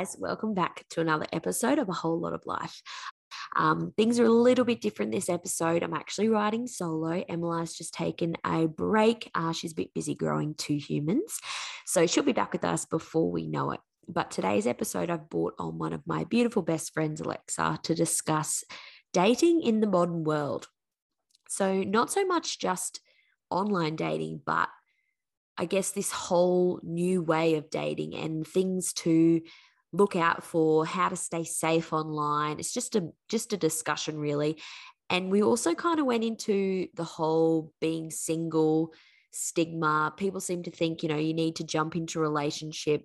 guys. Welcome back to another episode of A Whole Lot of Life. Um, things are a little bit different this episode. I'm actually riding solo. Emily's just taken a break. Uh, she's a bit busy growing two humans. So she'll be back with us before we know it. But today's episode, I've brought on one of my beautiful best friends, Alexa, to discuss dating in the modern world. So, not so much just online dating, but I guess this whole new way of dating and things to look out for, how to stay safe online. It's just a just a discussion really. And we also kind of went into the whole being single stigma. People seem to think, you know, you need to jump into relationship.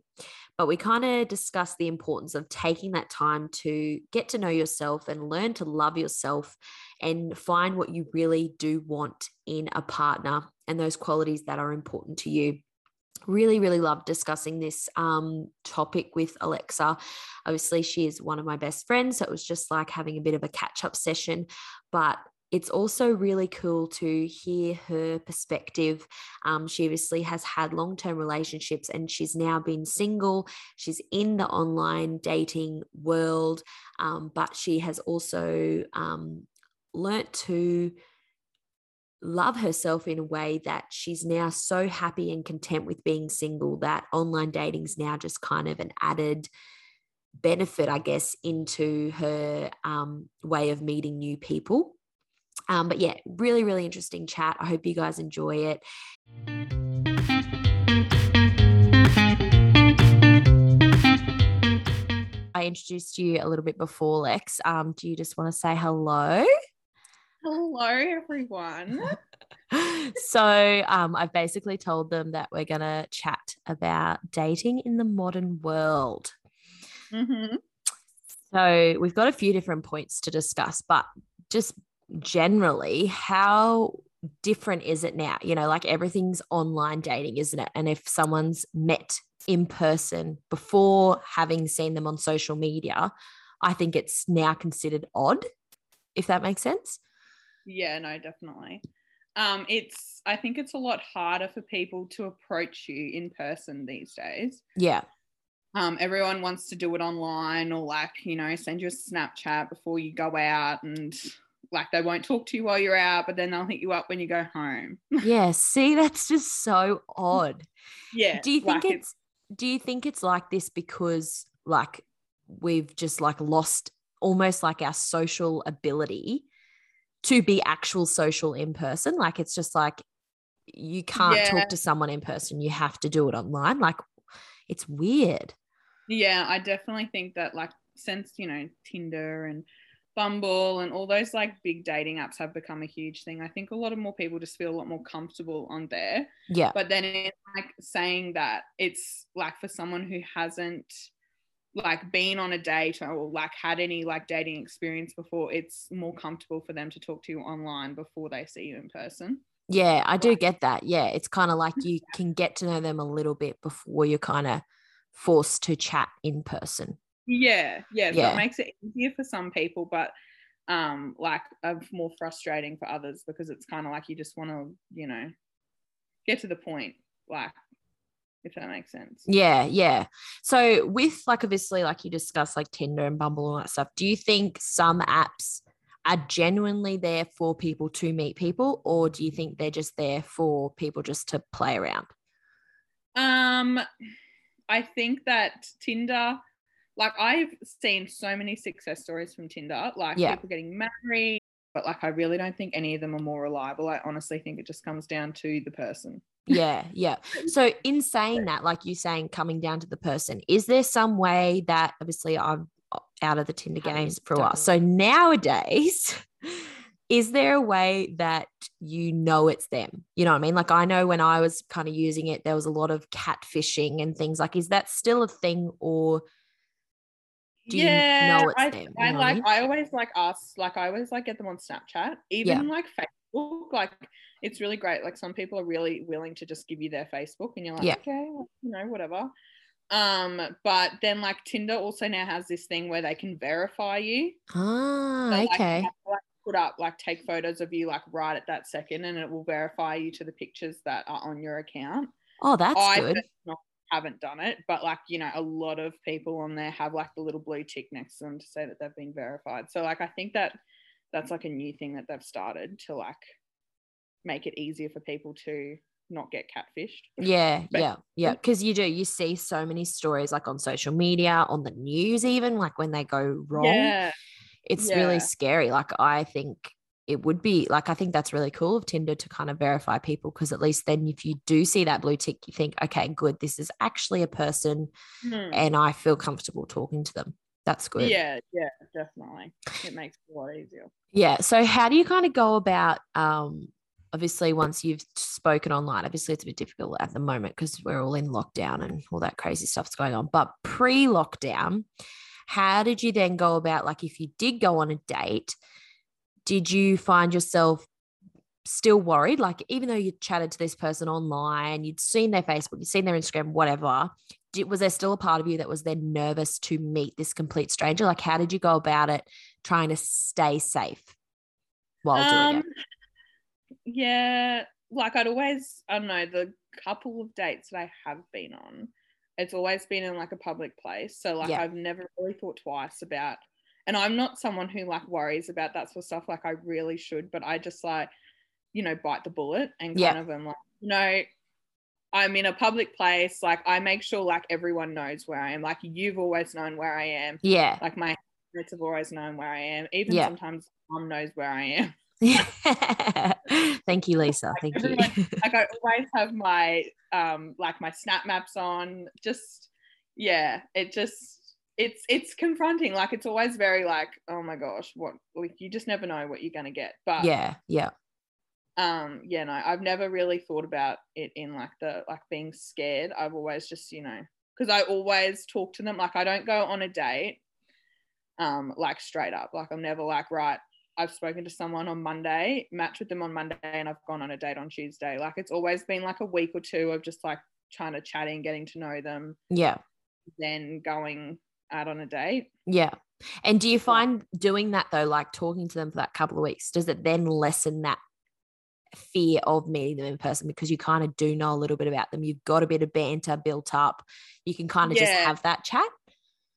But we kind of discussed the importance of taking that time to get to know yourself and learn to love yourself and find what you really do want in a partner and those qualities that are important to you really really loved discussing this um, topic with alexa obviously she is one of my best friends so it was just like having a bit of a catch up session but it's also really cool to hear her perspective. Um, she obviously has had long term relationships and she's now been single. She's in the online dating world, um, but she has also um, learnt to love herself in a way that she's now so happy and content with being single that online dating is now just kind of an added benefit, I guess, into her um, way of meeting new people. Um, but yeah, really, really interesting chat. I hope you guys enjoy it. I introduced you a little bit before, Lex. Um, do you just want to say hello? Hello, everyone. so um, I've basically told them that we're going to chat about dating in the modern world. Mm-hmm. So we've got a few different points to discuss, but just generally, how different is it now? You know, like everything's online dating, isn't it? And if someone's met in person before having seen them on social media, I think it's now considered odd, if that makes sense. Yeah, no, definitely. Um, it's I think it's a lot harder for people to approach you in person these days. Yeah. Um, everyone wants to do it online or like, you know, send you a Snapchat before you go out and like they won't talk to you while you're out, but then they'll hit you up when you go home. yeah, see, that's just so odd. Yeah. Do you think like it's, it's do you think it's like this because like we've just like lost almost like our social ability to be actual social in person? Like it's just like you can't yeah. talk to someone in person, you have to do it online. Like it's weird. Yeah, I definitely think that like since, you know, Tinder and Bumble and all those like big dating apps have become a huge thing. I think a lot of more people just feel a lot more comfortable on there. Yeah. But then it's like saying that it's like for someone who hasn't like been on a date or like had any like dating experience before, it's more comfortable for them to talk to you online before they see you in person. Yeah, I do get that. Yeah, it's kind of like you can get to know them a little bit before you're kind of forced to chat in person. Yeah, yeah. So yeah. it makes it easier for some people, but um like uh, more frustrating for others because it's kind of like you just want to, you know, get to the point, like if that makes sense. Yeah, yeah. So with like obviously like you discussed like Tinder and Bumble and all that stuff, do you think some apps are genuinely there for people to meet people or do you think they're just there for people just to play around? Um I think that Tinder like I've seen so many success stories from Tinder, like yeah. people getting married, but like I really don't think any of them are more reliable. I honestly think it just comes down to the person. Yeah, yeah. So in saying that, like you saying coming down to the person, is there some way that obviously I'm out of the Tinder games for a while. So nowadays, is there a way that you know it's them? You know what I mean? Like I know when I was kind of using it, there was a lot of catfishing and things like, is that still a thing or do yeah, you know it's I, them? I like I, mean? I always like ask like I always like get them on Snapchat, even yeah. like Facebook. Like it's really great. Like some people are really willing to just give you their Facebook, and you're like, yeah. okay, well, you know, whatever. Um, but then like Tinder also now has this thing where they can verify you. Ah, so, like, okay. To, like, put up like take photos of you like right at that second, and it will verify you to the pictures that are on your account. Oh, that's I good. haven't done it, but like, you know, a lot of people on there have like the little blue tick next to them to say that they've been verified. So like I think that that's like a new thing that they've started to like make it easier for people to not get catfished. Yeah, but, yeah, yeah. Because you do, you see so many stories like on social media, on the news, even like when they go wrong. Yeah. It's yeah. really scary. Like, I think it would be like, I think that's really cool of Tinder to kind of verify people because at least then if you do see that blue tick, you think, okay, good, this is actually a person hmm. and I feel comfortable talking to them. That's good. Yeah, yeah, definitely. It makes it a lot easier. Yeah. So, how do you kind of go about um, obviously once you've spoken online obviously it's a bit difficult at the moment because we're all in lockdown and all that crazy stuff's going on. But pre-lockdown how did you then go about like if you did go on a date did you find yourself still worried? Like even though you chatted to this person online you'd seen their facebook you'd seen their instagram whatever did, was there still a part of you that was then nervous to meet this complete stranger? Like how did you go about it trying to stay safe while um, doing it yeah, like I'd always, I don't know, the couple of dates that I have been on, it's always been in like a public place. So like yeah. I've never really thought twice about and I'm not someone who like worries about that sort of stuff. Like I really should, but I just like, you know, bite the bullet and kind yeah. of am like, you know, I'm in a public place. Like I make sure like everyone knows where I am. Like you've always known where I am. Yeah. Like my parents have always known where I am. Even yeah. sometimes mom knows where I am. Thank you, Lisa. Thank you. like I always have my um like my snap maps on. Just yeah, it just it's it's confronting. Like it's always very like, oh my gosh, what like you just never know what you're gonna get. But yeah, yeah. Um, yeah, no, I've never really thought about it in like the like being scared. I've always just, you know, because I always talk to them. Like I don't go on a date um like straight up. Like I'm never like, right, I've spoken to someone on Monday, matched with them on Monday, and I've gone on a date on Tuesday. Like it's always been like a week or two of just like trying to chatting, getting to know them. Yeah. Then going out on a date. Yeah. And do you find doing that though, like talking to them for that couple of weeks, does it then lessen that fear of meeting them in person because you kind of do know a little bit about them? You've got a bit of banter built up. You can kind of yeah. just have that chat.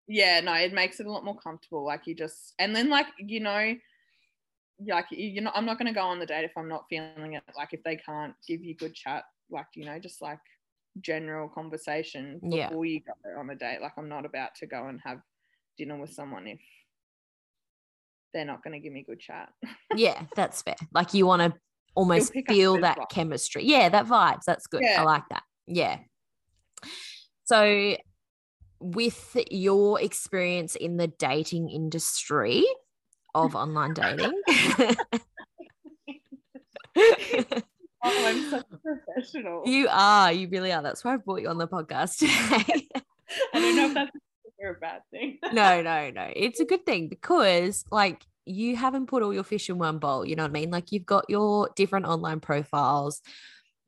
Yeah, no, it makes it a lot more comfortable. Like you just, and then like, you know, like you know i'm not going to go on the date if i'm not feeling it. Like if they can't give you good chat like you know just like general conversation before yeah. you go on a date. Like i'm not about to go and have dinner with someone if they're not going to give me good chat. Yeah that's fair. Like you want to almost feel that vibes. chemistry. Yeah that vibes. That's good. Yeah. i like that. Yeah. So with your experience in the dating industry of online dating. oh, I'm such a professional. You are. You really are. That's why I brought you on the podcast today. I don't know if that's a bad thing. no, no, no. It's a good thing because, like, you haven't put all your fish in one bowl. You know what I mean? Like, you've got your different online profiles.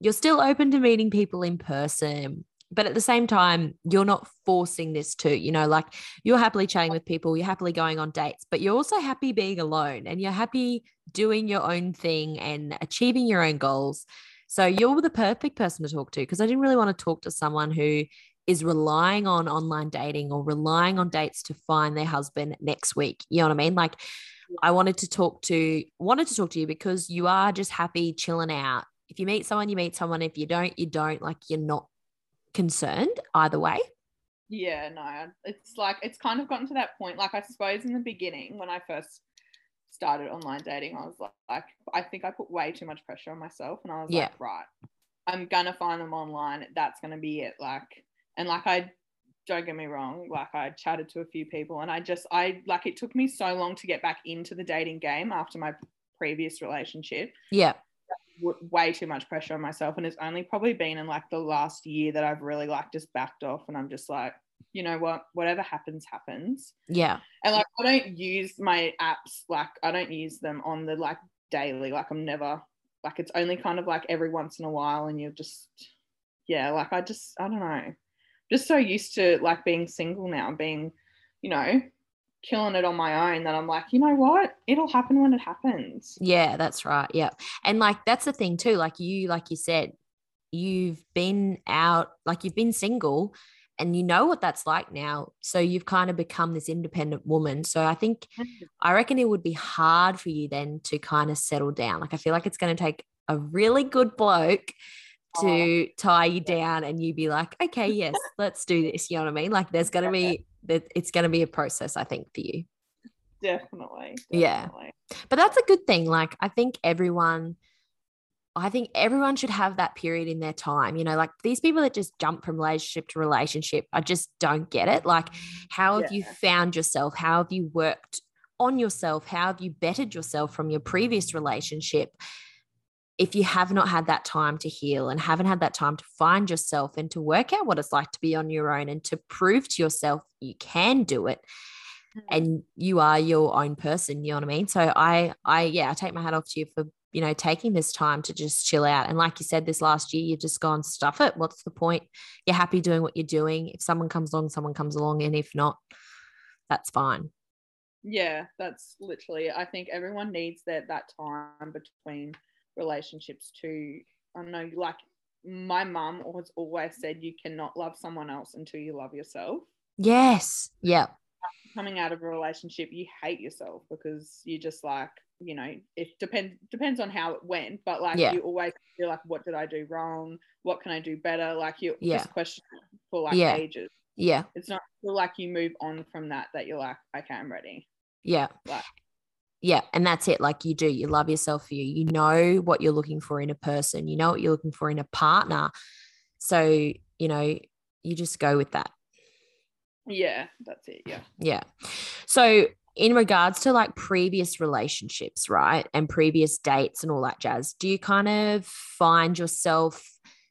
You're still open to meeting people in person but at the same time you're not forcing this to you know like you're happily chatting with people you're happily going on dates but you're also happy being alone and you're happy doing your own thing and achieving your own goals. So you're the perfect person to talk to because i didn't really want to talk to someone who is relying on online dating or relying on dates to find their husband next week you know what i mean? Like i wanted to talk to wanted to talk to you because you are just happy chilling out. If you meet someone you meet someone. If you don't you don't. Like you're not concerned either way? Yeah, no, it's like it's kind of gotten to that point. Like I suppose in the beginning when I first started online dating, I was like, like I think I put way too much pressure on myself, and I was yeah. like, right, I'm gonna find them online. That's gonna be it. Like, and like I don't get me wrong, like I chatted to a few people, and I just I like it took me so long to get back into the dating game after my previous relationship. Yeah way too much pressure on myself and it's only probably been in like the last year that I've really like just backed off and I'm just like you know what? Whatever happens happens. Yeah. And like I don't use my apps like I don't use them on the like daily like I'm never like it's only kind of like every once in a while and you're just yeah like I just I don't know. Just so used to like being single now being you know killing it on my own that I'm like, you know what? It'll happen when it happens. Yeah, that's right. Yeah. And like that's the thing too. Like you, like you said, you've been out, like you've been single and you know what that's like now. So you've kind of become this independent woman. So I think, mm-hmm. I reckon it would be hard for you then to kind of settle down. Like I feel like it's going to take a really good bloke to oh. tie you down and you be like, okay, yes, let's do this. You know what I mean? Like there's going to be, it's going to be a process, I think, for you. Definitely, definitely. Yeah. But that's a good thing. Like I think everyone, I think everyone should have that period in their time. You know, like these people that just jump from relationship to relationship, I just don't get it. Like, how have yeah. you found yourself? How have you worked on yourself? How have you bettered yourself from your previous relationship? If you have not had that time to heal and haven't had that time to find yourself and to work out what it's like to be on your own and to prove to yourself you can do it mm-hmm. and you are your own person, you know what I mean? So I I yeah, I take my hat off to you for you know, taking this time to just chill out. And like you said, this last year, you've just gone stuff it. What's the point? You're happy doing what you're doing. If someone comes along, someone comes along. And if not, that's fine. Yeah, that's literally, I think everyone needs that, that time between relationships to, I don't know, like my mum has always said, you cannot love someone else until you love yourself. Yes. Yeah. Coming out of a relationship, you hate yourself because you just like, you know, it depends depends on how it went, but like yeah. you always feel like, what did I do wrong? What can I do better? Like you yeah. just question for like yeah. ages. Yeah. It's not like you move on from that that you're like, okay, I'm ready. Yeah. Like, yeah. And that's it. Like you do, you love yourself for you. You know what you're looking for in a person, you know what you're looking for in a partner. So, you know, you just go with that. Yeah, that's it. Yeah. Yeah. So in regards to like previous relationships, right? And previous dates and all that jazz, do you kind of find yourself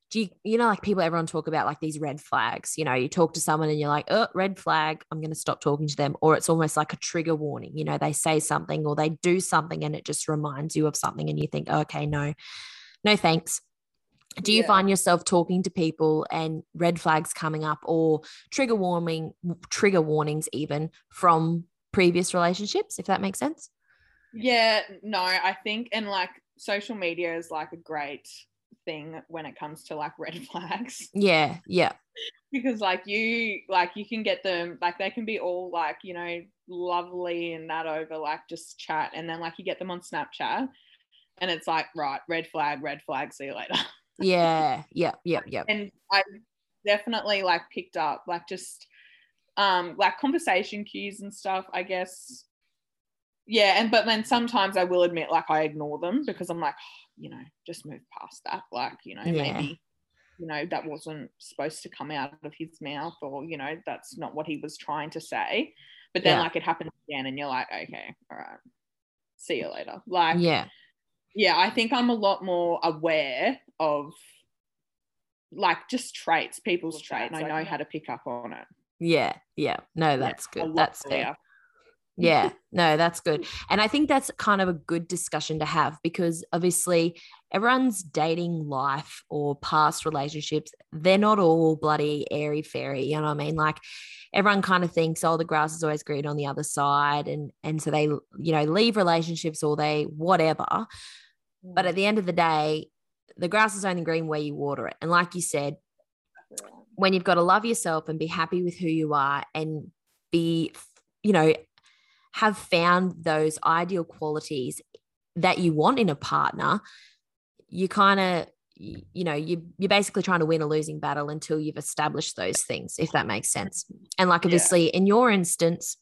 do you you know like people everyone talk about like these red flags you know you talk to someone and you're like oh red flag i'm going to stop talking to them or it's almost like a trigger warning you know they say something or they do something and it just reminds you of something and you think okay no no thanks do you yeah. find yourself talking to people and red flags coming up or trigger warning trigger warnings even from previous relationships, if that makes sense. Yeah, no, I think, and like social media is like a great thing when it comes to like red flags. Yeah, yeah. because like you, like you can get them, like they can be all like, you know, lovely and that over like just chat. And then like you get them on Snapchat and it's like, right, red flag, red flag, see you later. yeah, yeah, yeah, yeah. And I definitely like picked up like just um, like conversation cues and stuff, I guess. Yeah, and but then sometimes I will admit, like I ignore them because I'm like, oh, you know, just move past that. Like, you know, yeah. maybe, you know, that wasn't supposed to come out of his mouth, or you know, that's not what he was trying to say. But then, yeah. like, it happens again, and you're like, okay, all right, see you later. Like, yeah, yeah, I think I'm a lot more aware of like just traits, people's traits, and I know how to pick up on it. Yeah, yeah. No, that's yeah, good. That's fair. Yeah, no, that's good. And I think that's kind of a good discussion to have because obviously everyone's dating life or past relationships, they're not all bloody airy fairy. You know what I mean? Like everyone kind of thinks, oh, the grass is always green on the other side. And and so they, you know, leave relationships or they whatever. But at mm. the end of the day, the grass is only green where you water it. And like you said, when you've got to love yourself and be happy with who you are and be, you know, have found those ideal qualities that you want in a partner, you kind of, you know, you, you're basically trying to win a losing battle until you've established those things, if that makes sense. And like, obviously, yeah. in your instance,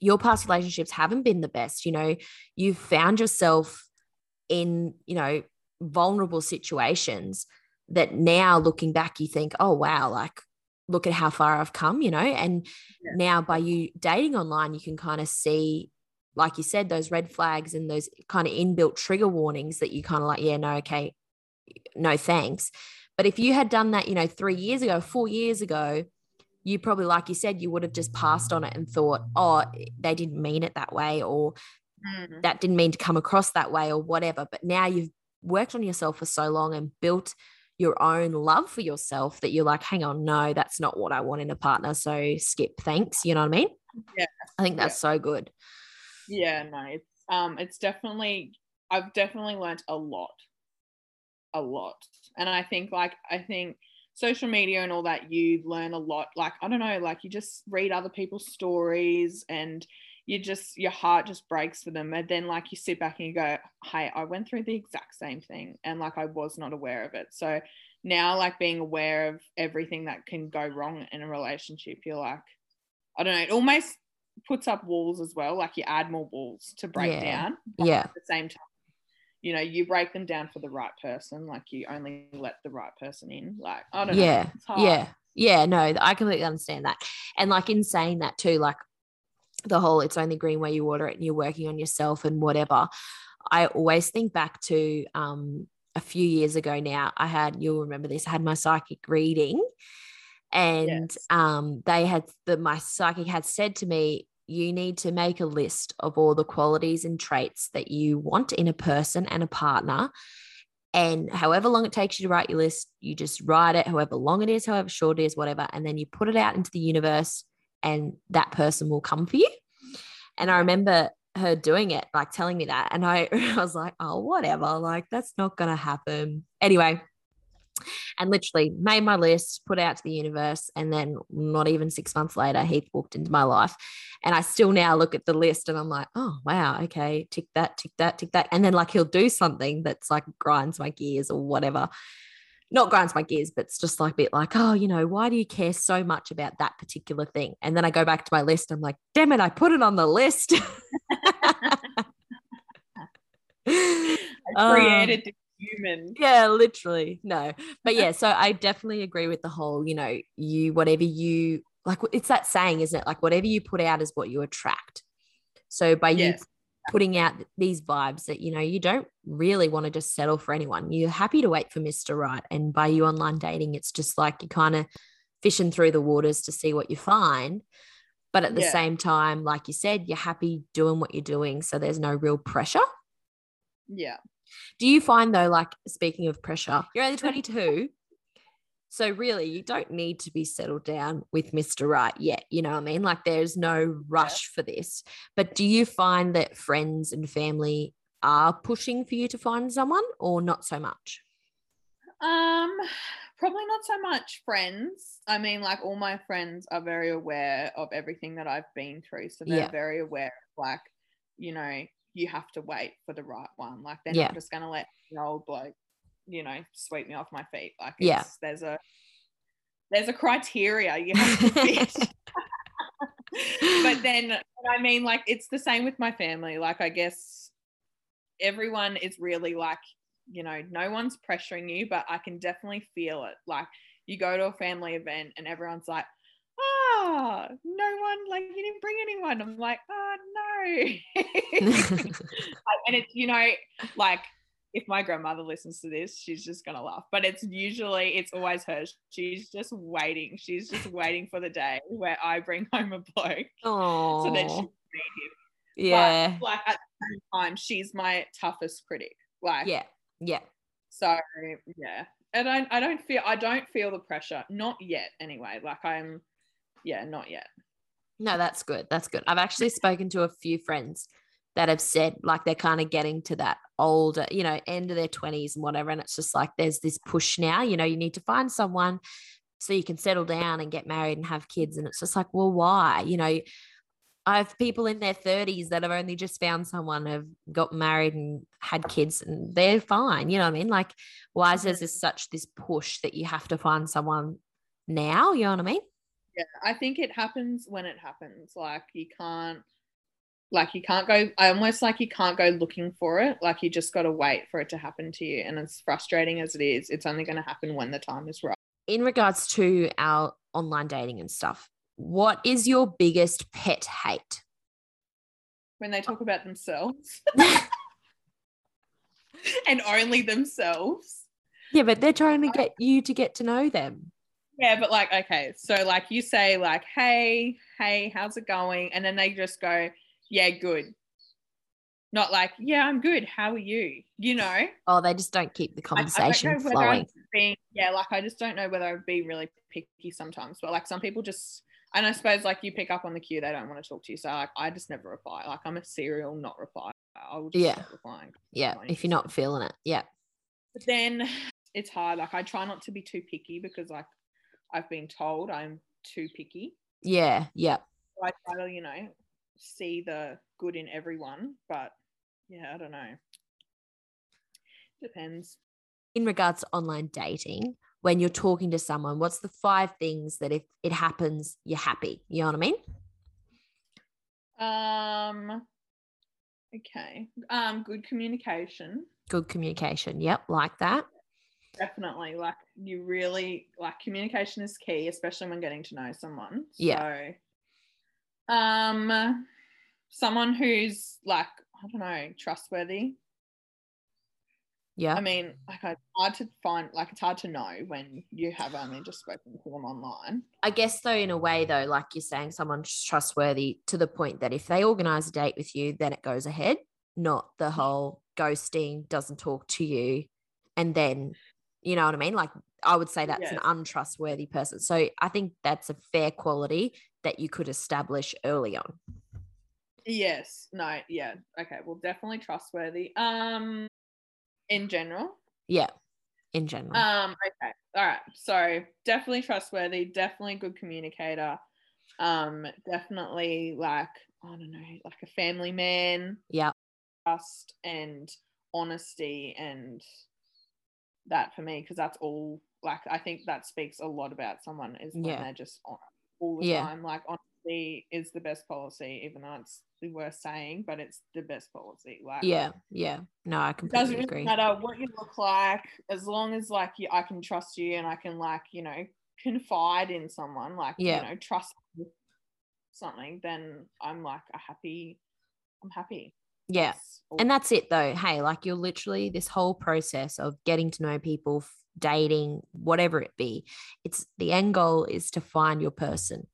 your past relationships haven't been the best. You know, you've found yourself in, you know, vulnerable situations that now looking back, you think, oh, wow, like, look at how far I've come, you know? And yeah. now by you dating online, you can kind of see, like you said, those red flags and those kind of inbuilt trigger warnings that you kind of like, yeah, no, okay, no thanks. But if you had done that, you know, three years ago, four years ago, you probably, like you said, you would have just passed on it and thought, oh, they didn't mean it that way, or mm. that didn't mean to come across that way, or whatever. But now you've worked on yourself for so long and built your own love for yourself that you're like, hang on, no, that's not what I want in a partner. So skip, thanks. You know what I mean? Yeah. I think that's yeah. so good. Yeah, no, it's um it's definitely I've definitely learned a lot. a lot. And I think like I think social media and all that you learn a lot like I don't know like you just read other people's stories and you just your heart just breaks for them. And then like you sit back and you go hey I went through the exact same thing and like I was not aware of it. So now like being aware of everything that can go wrong in a relationship you're like I don't know it almost puts up walls as well. Like you add more walls to break yeah. down yeah. at the same time you know you break them down for the right person. Like you only let the right person in. Like i don't know. yeah. Yeah. Yeah. No i completely understand that. And like in saying that too like the whole it's only green where you water it and you're working on yourself and whatever i always think back to um a few years ago now i had you'll remember this i had my psychic reading and yes. um they had the my psychic had said to me you need to make a list of all the qualities and traits that you want in a person and a partner. And however long it takes you to write your list, you just write it, however long it is, however short it is, whatever. And then you put it out into the universe, and that person will come for you. And I remember her doing it, like telling me that. And I, I was like, oh, whatever. Like, that's not going to happen. Anyway, and literally made my list, put out to the universe. And then not even six months later, Heath walked into my life. And I still now look at the list and I'm like, oh, wow, okay, tick that, tick that, tick that. And then like he'll do something that's like grinds my gears or whatever. Not grinds my gears, but it's just like a bit like, oh, you know, why do you care so much about that particular thing? And then I go back to my list. I'm like, damn it, I put it on the list. I created um, human. Yeah, literally. No. But yeah, so I definitely agree with the whole, you know, you whatever you like it's that saying, isn't it? Like whatever you put out is what you attract. So by yes. you putting out these vibes that you know you don't really want to just settle for anyone. You're happy to wait for Mr. Right. And by you online dating, it's just like you're kind of fishing through the waters to see what you find. But at the yeah. same time, like you said, you're happy doing what you're doing. So there's no real pressure. Yeah. Do you find though, like speaking of pressure, you're only 22. So really, you don't need to be settled down with Mr. Right yet. You know what I mean? Like there's no rush for this. But do you find that friends and family are pushing for you to find someone or not so much? Um, probably not so much friends. I mean, like all my friends are very aware of everything that I've been through. So they're yeah. very aware, of like, you know, you have to wait for the right one. Like they're yeah. not just gonna let the old bloke, you know, sweep me off my feet. Like yeah, there's a there's a criteria you have to fit. but then I mean, like it's the same with my family. Like I guess everyone is really like, you know, no one's pressuring you, but I can definitely feel it. Like you go to a family event and everyone's like, ah, oh, no one, like you didn't bring anyone. I'm like, oh no. and it's, you know, like if my grandmother listens to this, she's just gonna laugh. But it's usually it's always her. She's just waiting. She's just waiting for the day where I bring home a bloke. Oh. So that she can meet him. Yeah. But, like at the same time, she's my toughest critic. Like yeah, yeah. So yeah. And I I don't feel I don't feel the pressure. Not yet anyway. Like I'm yeah, not yet. No, that's good. That's good. I've actually spoken to a few friends that have said like they're kind of getting to that older, you know, end of their 20s and whatever. And it's just like there's this push now, you know, you need to find someone so you can settle down and get married and have kids. And it's just like, well, why? You know, I have people in their 30s that have only just found someone, have got married and had kids, and they're fine. You know what I mean? Like, why is there such this push that you have to find someone now? You know what I mean? yeah i think it happens when it happens like you can't like you can't go i almost like you can't go looking for it. Like you just got to wait for it to happen to you and as frustrating as it is it's only going to happen when the time is right. In regards to our online dating and stuff what is your biggest pet hate? When they talk about themselves. And only themselves. Yeah but they're trying to get you to get to know them. Yeah, but like, okay, so like you say, like, hey, hey, how's it going? And then they just go, yeah, good. Not like, yeah, I'm good. How are you? You know? Oh, they just don't keep the conversation flowing. Being, yeah, like I just don't know whether I'd be really picky sometimes. But like some people just, and I suppose like you pick up on the cue, they don't want to talk to you. So like I just never reply. Like I'm a serial not reply. I will just yeah. replying. Yeah, if you're not feeling it. Yeah. But then it's hard. Like I try not to be too picky because like I've been told I'm too picky. Yeah, yeah. I try to, you know, see the good in everyone, but yeah, I don't know. Depends. In regards to online dating, when you're talking to someone, what's the five things that if it happens, you're happy? You know what I mean? Um okay. Um good communication. Good communication. Yep, like that. Definitely. Like you really like communication is key, especially when getting to know someone. Yeah. Um someone who's like, I don't know, trustworthy. Yeah. I mean, like it's hard to find like it's hard to know when you have only just spoken to them online. I guess though, in a way though, like you're saying someone's trustworthy to the point that if they organize a date with you, then it goes ahead, not the whole ghosting, doesn't talk to you, and then you know what I mean? Like I would say that's yes. an untrustworthy person. So I think that's a fair quality that you could establish early on. Yes. No. Yeah. Okay. Well, definitely trustworthy. Um, in general. Yeah. In general. Um. Okay. All right. So definitely trustworthy. Definitely good communicator. Um. Definitely like I don't know, like a family man. Yeah. Trust and honesty and that for me because that's all like I think that speaks a lot about someone is when yeah. they're just on all the yeah. time. Like honesty is the best policy, even though it's the worst saying, but it's the best policy. Like yeah, yeah. No, I completely doesn't agree. matter what you look like, as long as like you, I can trust you and I can like you know confide in someone, like yeah. you know trust something, then I'm like a happy. I'm happy. Yeah. And that's it though. Hey, like you're literally this whole process of getting to know people, dating, whatever it be. It's the end goal is to find your person.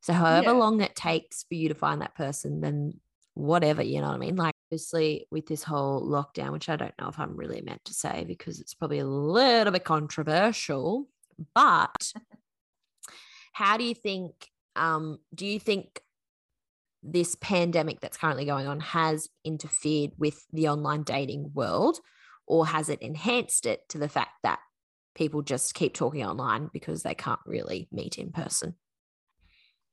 So however yeah. long it takes for you to find that person, then whatever, you know what I mean? Like obviously with this whole lockdown, which I don't know if I'm really meant to say because it's probably a little bit controversial, but how do you think um do you think this pandemic that's currently going on has interfered with the online dating world or has it enhanced it to the fact that people just keep talking online because they can't really meet in person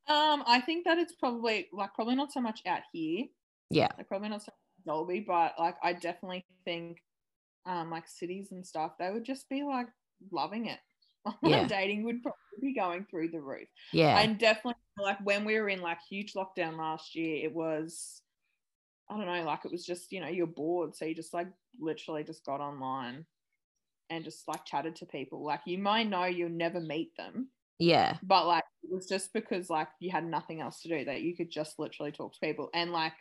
um i think that it's probably like probably not so much out here yeah like probably not so dolby but like i definitely think um like cities and stuff they would just be like loving it yeah. dating would probably be going through the roof. Yeah. And definitely like when we were in like huge lockdown last year, it was I don't know, like it was just, you know, you're bored. So you just like literally just got online and just like chatted to people. Like you might know you'll never meet them. Yeah. But like it was just because like you had nothing else to do that you could just literally talk to people. And like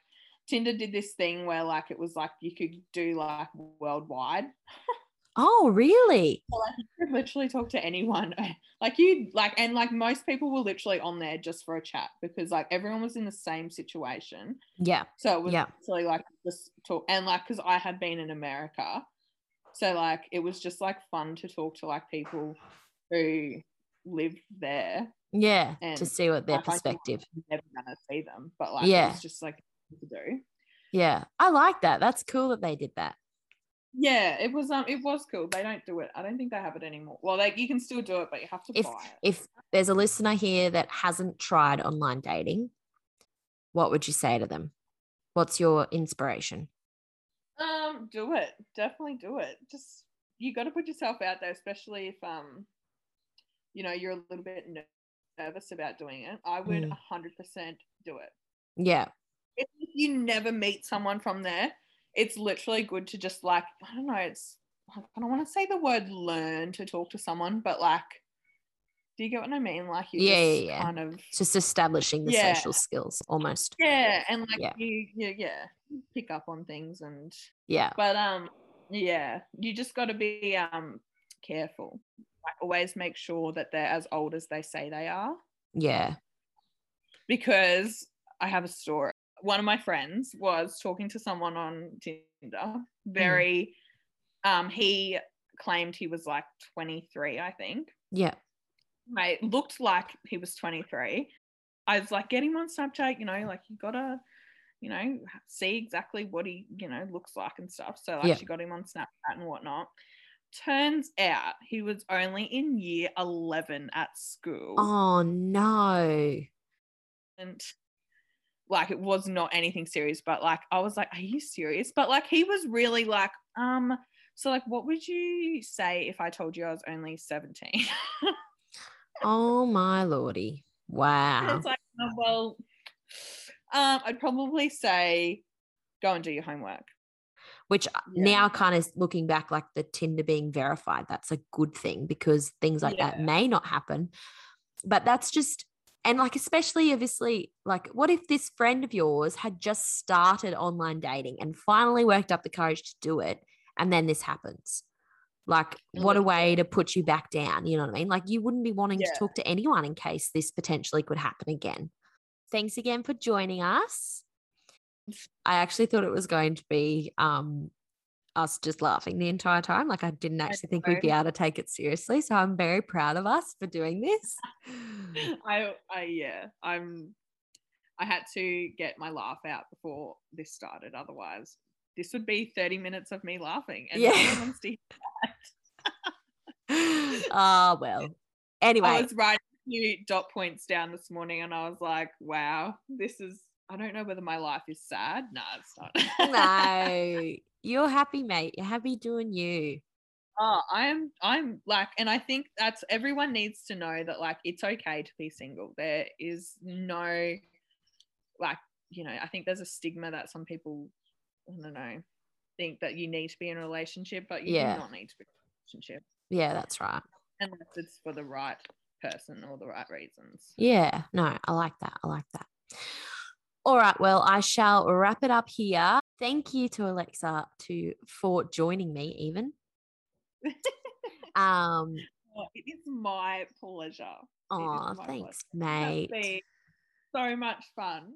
Tinder did this thing where like it was like you could do like worldwide. Oh, really? So, like you could literally talk to anyone. Like you like and like most people were literally on there just for a chat because like everyone was in the same situation. Yeah. So it was yeah. literally like just talk and like because I had been in America. So like it was just like fun to talk to like people who live there. Yeah. And, to see what their like, perspective. never gonna see them. But like yeah. it's just like to do. Yeah. I like that. That's cool that they did that. Yeah, it was um it was cool. They don't do it. I don't think they have it anymore. Well, like you can still do it, but you have to if, buy it. If there's a listener here that hasn't tried online dating, what would you say to them? What's your inspiration? Um, do it. Definitely do it. Just you got to put yourself out there, especially if um, you know, you're a little bit nervous about doing it. I would mm. hundred percent do it. Yeah. If you never meet someone from there, it's literally good to just like I don't know, it's I don't want to say the word learn to talk to someone, but like do you get what I mean? Like you yeah, just yeah, yeah. kind of just establishing the yeah. social skills almost. Yeah, and like yeah. you, you yeah, pick up on things and yeah. But um yeah, you just got to be um careful. Like always make sure that they're as old as they say they are. Yeah. Because I have a story one of my friends was talking to someone on Tinder. Very, mm. um, he claimed he was like 23, I think. Yeah. Mate, looked like he was 23. I was like, get him on Snapchat, you know, like you gotta, you know, see exactly what he, you know, looks like and stuff. So like yeah. she got him on Snapchat and whatnot. turns out he was only in year 11 at school. Oh no. And like it was not anything serious, but like I was like, Are you serious? But like he was really like, um, so like what would you say if I told you I was only 17? oh my lordy. Wow. It's like, oh, well, um, I'd probably say go and do your homework which uh, yeah. now kind of looking back like the tinder being verified that's a good thing because things like yeah. that may not happen but that's just and like especially obviously like what if this friend of yours had just started online dating and finally worked up the courage to do it and then this happens like what a way to put you back down you know what i mean like you wouldn't be wanting yeah. to talk to anyone in case this potentially could happen again thanks again for joining us I actually thought it was going to be um, us just laughing the entire time. Like I didn't actually I think we'd be able to take it seriously. So I'm very proud of us for doing this. I, I yeah, I'm. I had to get my laugh out before this started. Otherwise, this would be 30 minutes of me laughing, and yeah. no one wants to hear that. Ah, well. Anyway, I was writing few dot points down this morning, and I was like, "Wow, this is I don't know whether my life is sad. No, it's not. no, you're happy, mate. You're happy doing you. Oh, I'm I'm like, and I think that's everyone needs to know that like it's okay to be single. There is no like, you know, I think there's a stigma that some people I don't know, think that you need to be in a relationship, but you yeah. do not need to be in a relationship. Yeah, that's right. Unless it's for the right person or the right reasons. Yeah, no, I like that. I like that. All right, well, I shall wrap it up here. Thank you to Alexa to for joining me even. um oh, it is my pleasure. Oh, thanks, pleasure. mate. So much fun.